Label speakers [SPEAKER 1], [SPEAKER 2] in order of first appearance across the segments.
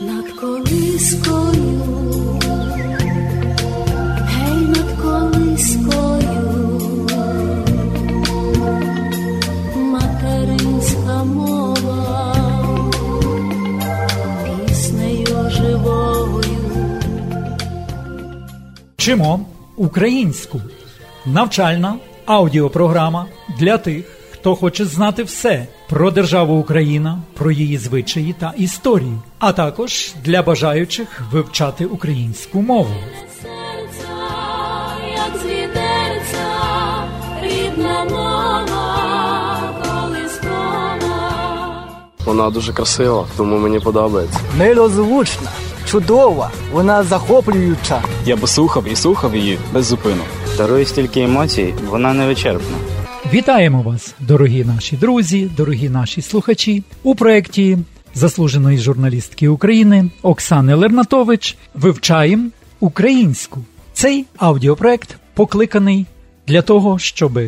[SPEAKER 1] над колискою, гей над колискою, материнська мова, піснею живою.
[SPEAKER 2] Вчимо українську. Навчальна аудіопрограма для тих, хто хоче знати все про державу Україна, про її звичаї та історію, а також для бажаючих вивчати українську мову.
[SPEAKER 3] Вона дуже красива, тому мені подобається.
[SPEAKER 4] Милозвучна, чудова, вона захоплююча.
[SPEAKER 5] Я би слухав і слухав її без зупину.
[SPEAKER 6] Дарує стільки емоцій, вона невичерпна.
[SPEAKER 2] Вітаємо вас, дорогі наші друзі, дорогі наші слухачі, у проєкті заслуженої журналістки України Оксани Лернатович вивчаємо українську. Цей аудіопроект покликаний для того, щоб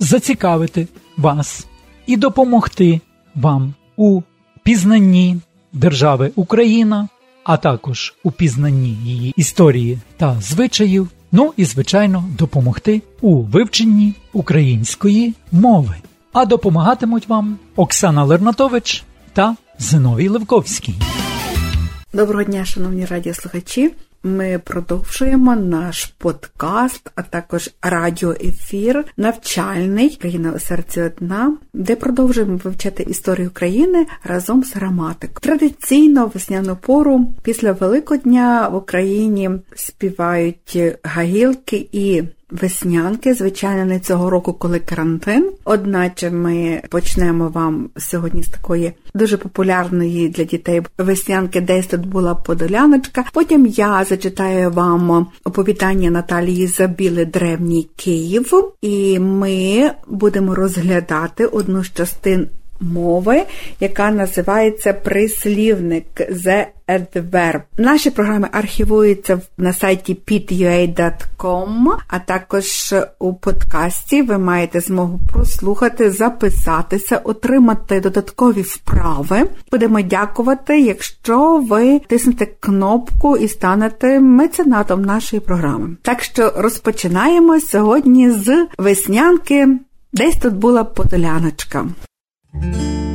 [SPEAKER 2] зацікавити вас і допомогти вам у пізнанні держави Україна, а також у пізнанні її історії та звичаїв. Ну і, звичайно, допомогти у вивченні української мови. А допомагатимуть вам Оксана Лернатович та Зиновій Левковський.
[SPEAKER 7] Доброго дня, шановні радіослухачі. Ми продовжуємо наш подкаст, а також радіоефір навчальний Країна у серці одна, де продовжуємо вивчати історію України разом з граматикою. Традиційно весняну пору після Великодня в Україні співають гагілки і Веснянки, звичайно, не цього року, коли карантин. Одначе ми почнемо вам сьогодні з такої дуже популярної для дітей веснянки, десь тут була подоляночка. Потім я зачитаю вам оповідання Наталії Забіли Древній Київ, і ми будемо розглядати одну з частин мови, яка називається прислівник The Adverb. Наші програми архівуються на сайті pit.ua.com, а також у подкасті ви маєте змогу прослухати, записатися, отримати додаткові вправи. Будемо дякувати, якщо ви тиснете кнопку і станете меценатом нашої програми. Так що розпочинаємо сьогодні з веснянки. Десь тут була подоляночка.
[SPEAKER 1] Десь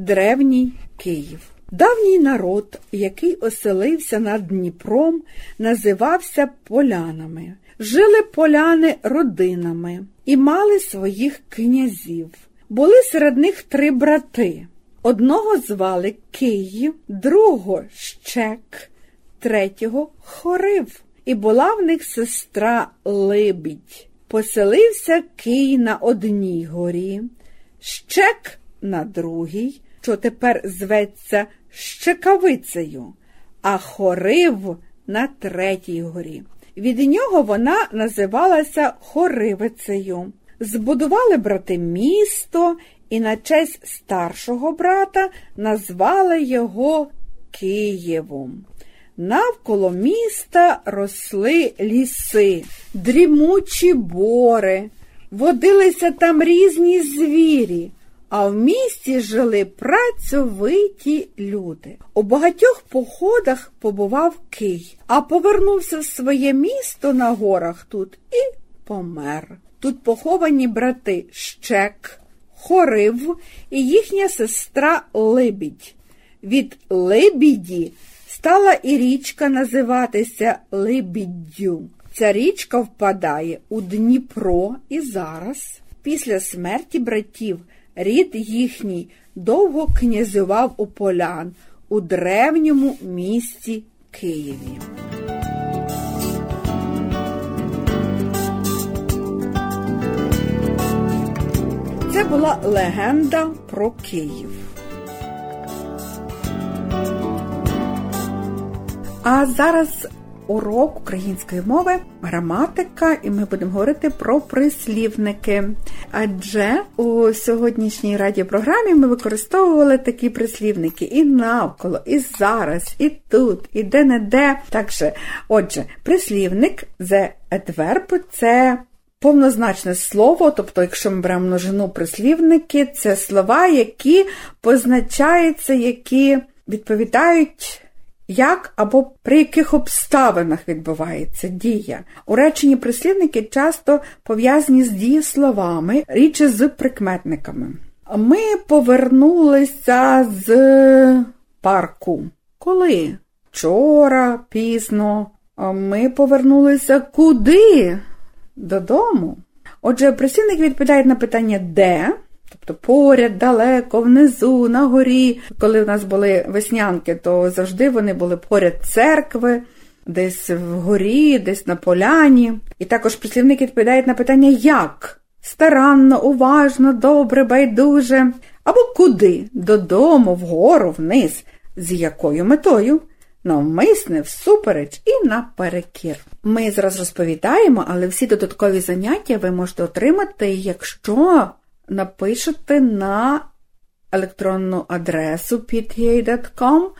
[SPEAKER 7] Древній Київ. Давній народ, який оселився над Дніпром, називався полянами. Жили поляни родинами і мали своїх князів. Були серед них три брати. Одного звали Київ, другого Щек, третього Хорив. І була в них сестра Либідь. Поселився Кий на одній горі, Щек на другій, що тепер зветься Щекавицею, а Хорив на третій горі. Від нього вона називалася Хоривицею. Збудували брати місто і на честь старшого брата назвали його Києвом. Навколо міста росли ліси, дрімучі бори, водилися там різні звірі, а в місті жили працьовиті люди. У багатьох походах побував Кий, а повернувся в своє місто на горах тут і помер. Тут поховані брати Щек, Хорив і їхня сестра Либідь. Від Либіді стала і річка називатися Либіддю. Ця річка впадає у Дніпро і зараз, після смерті братів, рід їхній довго князював у полян у древньому місті Києві. Це була легенда про Київ. А зараз урок української мови, граматика, і ми будемо говорити про прислівники. Адже у сьогоднішній радіопрограмі ми використовували такі прислівники і навколо, і зараз, і тут, і де-не-де. Так що, отже, прислівник the adverb – це повнозначне слово, тобто, якщо ми беремо множину прислівники, це слова, які позначаються, які відповідають. Як або при яких обставинах відбувається дія. У реченні прислівники часто пов'язані з дієсловами, річі з прикметниками. Ми повернулися з парку. Коли? Вчора, пізно. Ми повернулися куди? Додому. Отже, прислівник відповідає на питання де. Тобто поряд, далеко, внизу, на горі. Коли в нас були веснянки, то завжди вони були поряд церкви, десь вгорі, десь на поляні. І також прислівник відповідає на питання як? Старанно, уважно, добре, байдуже. Або куди? Додому, вгору, вниз. З якою метою? Навмисне, всупереч і наперекір. Ми зараз розповідаємо, але всі додаткові заняття ви можете отримати, якщо напишете на електронну адресу pta.com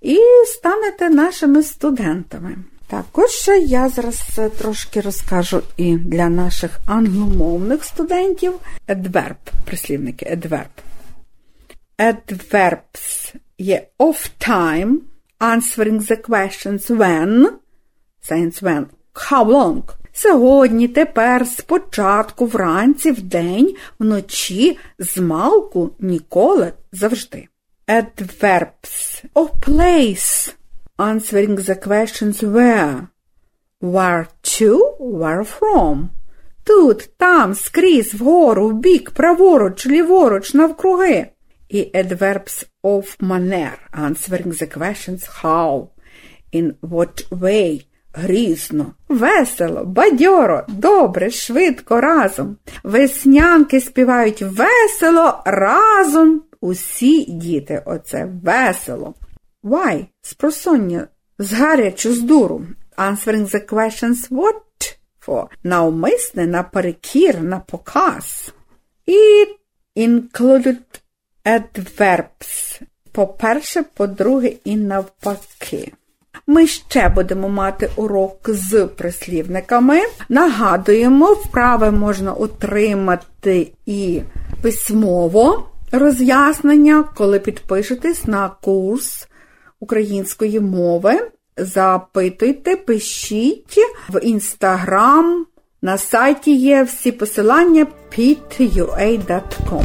[SPEAKER 7] і станете нашими студентами. Також я зараз трошки розкажу і для наших англомовних студентів adverb, прислівники adverb. Adverbs є of time, answering the questions when, since when, how long, Сьогодні, тепер, спочатку, вранці, вдень, вночі, змалку, ніколи, завжди. Adverbs of place. Answering the questions where. Where to, where from. Тут, там, скрізь, вгору, вбік, праворуч, ліворуч, навкруги. І adverbs of manner. Answering the questions how. In what way грізно, весело, бадьоро, добре, швидко, разом. Веснянки співають весело разом. Усі діти, оце весело. Why? Спросоння, з гарячу з дуру. Answering the questions what for? Навмисне, наперекір, на показ. І included adverbs. По-перше, по-друге, і навпаки. Ми ще будемо мати урок з прислівниками. Нагадуємо, вправи можна отримати і письмово роз'яснення, коли підпишетесь на курс української мови. Запитуйте, пишіть в інстаграм. На сайті є всі посилання pit.ua.com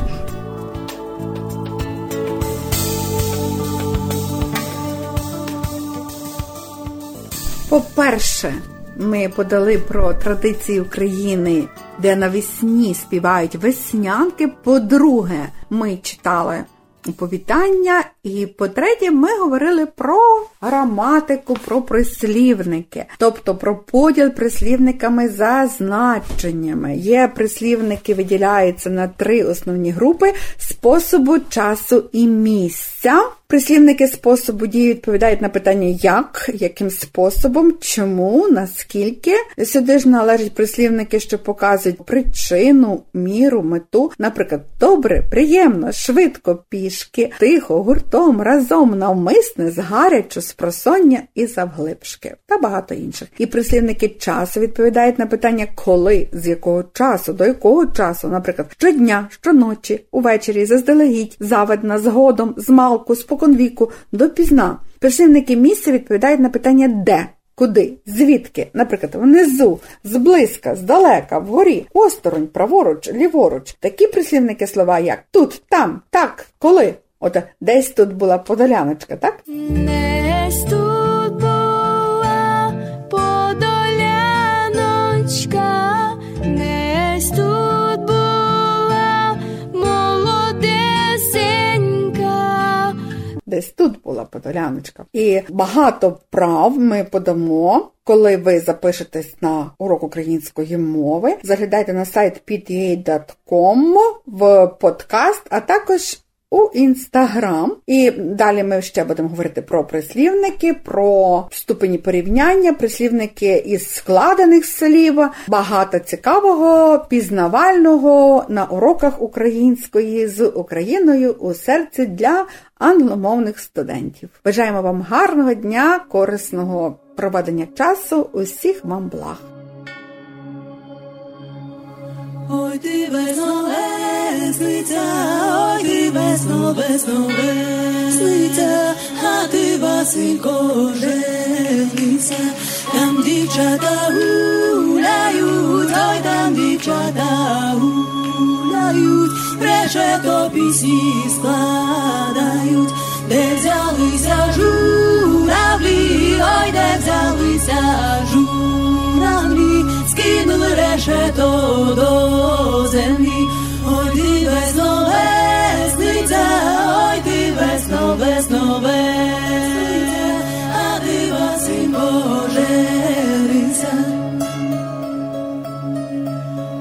[SPEAKER 7] По-перше, ми подали про традиції України, де навесні співають веснянки. По-друге, ми читали оповідання. І по-третє, ми говорили про граматику, про прислівники, тобто про поділ прислівниками за значеннями. Є прислівники, виділяються на три основні групи способу, часу і місця. Прислівники способу дії відповідають на питання як, яким способом, чому, наскільки. Сюди ж належать прислівники, що показують причину, міру, мету. Наприклад, добре, приємно, швидко, пішки, тихо, гуртом, разом, навмисне, згарячу, спросоння і завглибшки та багато інших. І прислівники часу відповідають на питання коли, з якого часу, до якого часу, наприклад, щодня, щоночі, увечері, заздалегідь, заведна, згодом, змалку, споконвіку, допізна. Прислівники місця відповідають на питання де. Куди? Звідки? Наприклад, внизу, зблизька, здалека, вгорі, осторонь, праворуч, ліворуч. Такі прислівники слова, як тут, там, так, коли. От десь тут була подоляночка, так?
[SPEAKER 8] Десь тут була подоляночка, десь тут була молодесенька.
[SPEAKER 7] Десь тут була подоляночка. І багато вправ ми подамо. Коли ви запишетесь на урок української мови, заглядайте на сайт pta.com в подкаст, а також у інстаграм. І далі ми ще будемо говорити про прислівники, про ступені порівняння, прислівники із складених слів, багато цікавого, пізнавального на уроках української з Україною у серці для англомовних студентів. Бажаємо вам гарного дня, корисного проведення часу, усіх вам благ.
[SPEAKER 1] Ой, ти весно весниця, ой, ти весно, весно весниця, а ти Василько жениться. Там дівчата гуляють, ой, там дівчата гуляють, решето пісні складають, де взялися журавлі, ой, де взялися журавлі, решето до землі. Ой, ти весно весниця, ой, ти весно, весно весниця, а ти Василько жениться.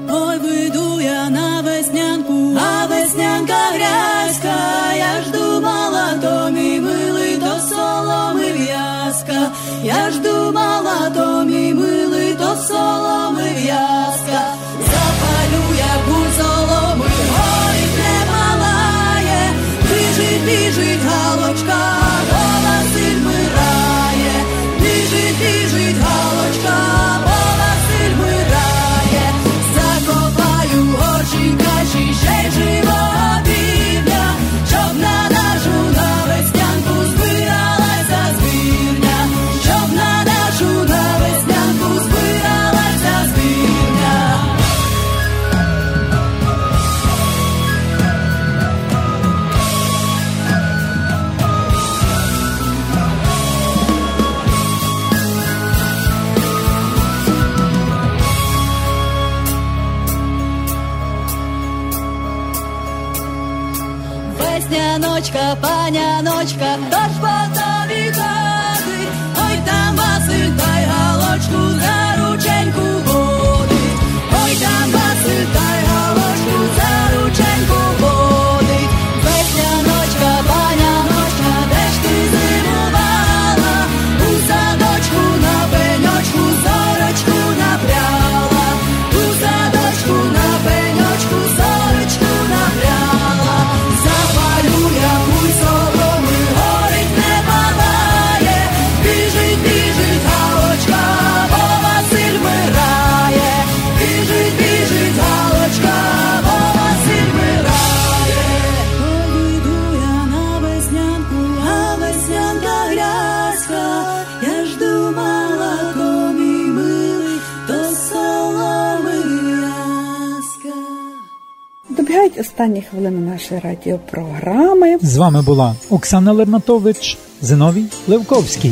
[SPEAKER 1] Ой, вийду я на веснянку, а веснянка грязька, я ж думала, то мій милий, то соломи в'язка, я ж думала, то паняночка,
[SPEAKER 7] Добігають останні хвилини нашої радіопрограми.
[SPEAKER 2] З вами була Оксана Лернатович, Зиновій Левковський.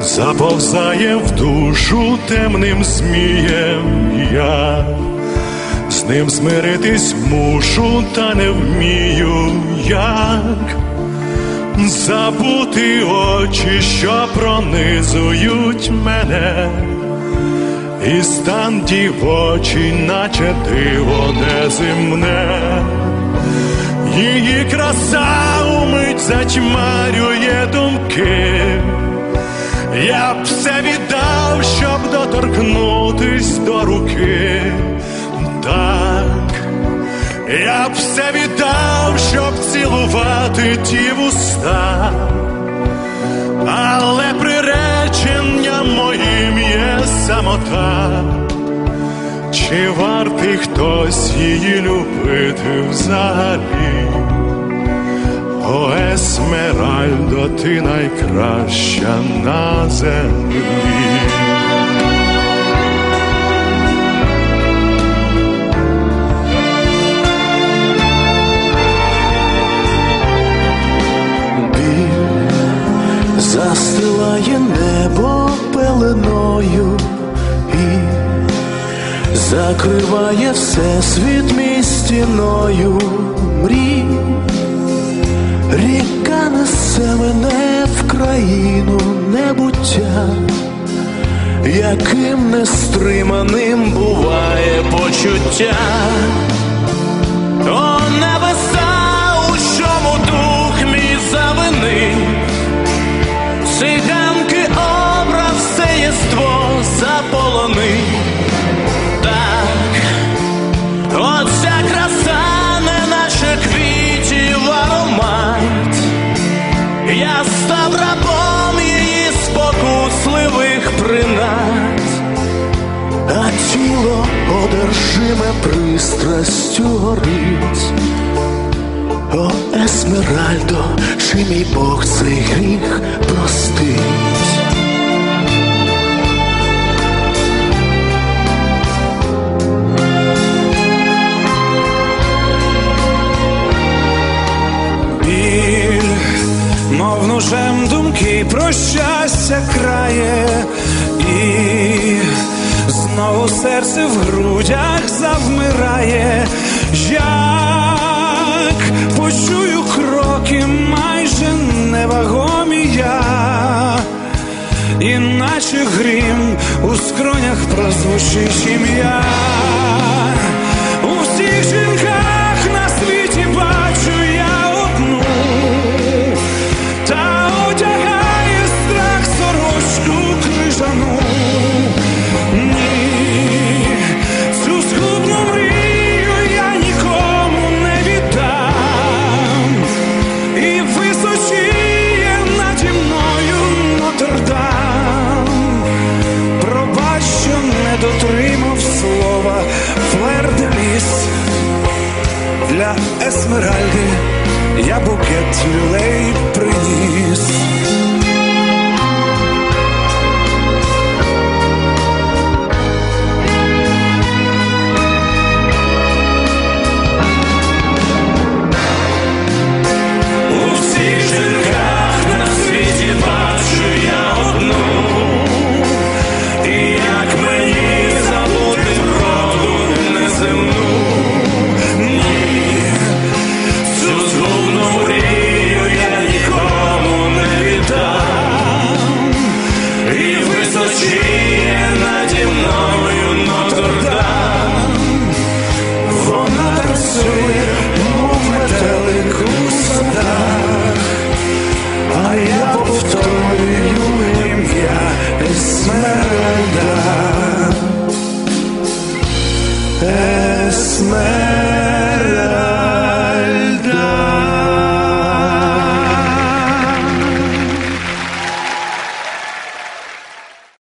[SPEAKER 9] Заповзає в душу темним змієм я. Ним змиритись мушу, та не вмію як забути очі, що пронизують мене, і стан дівочий, наче диво неземне, її краса умить затьмарює думки. Я б все віддав, щоб доторкнутись до руки. Так, я б все віддав, щоб цілувати ті вуста, але приреченням моїм є самота, чи вартий хтось її любити взагалі? О, Есмеральдо, ти найкраща на землі.
[SPEAKER 10] Застилає небо пеленою і закриває все світ мій мрій. Ріка несе мене в країну небуття, яким нестриманим буває почуття. О, небеса, у чому дух мій завинив, циганки образ все єство заполонив. Так, оця краса, не наче квітів аромат. Я став рабом її спокусливих принад, а тіло одержиме пристрастю горить. О, Есмеральдо, чи мій Бог цей гріх простить?
[SPEAKER 11] біль, мов ножем думки про щастя крає, і знову серце в грудях завмирає, як почую кроки майже невагомі я, іначе грім у скронях прозвучить ім'я. Для Есмеральди. Я букет люлей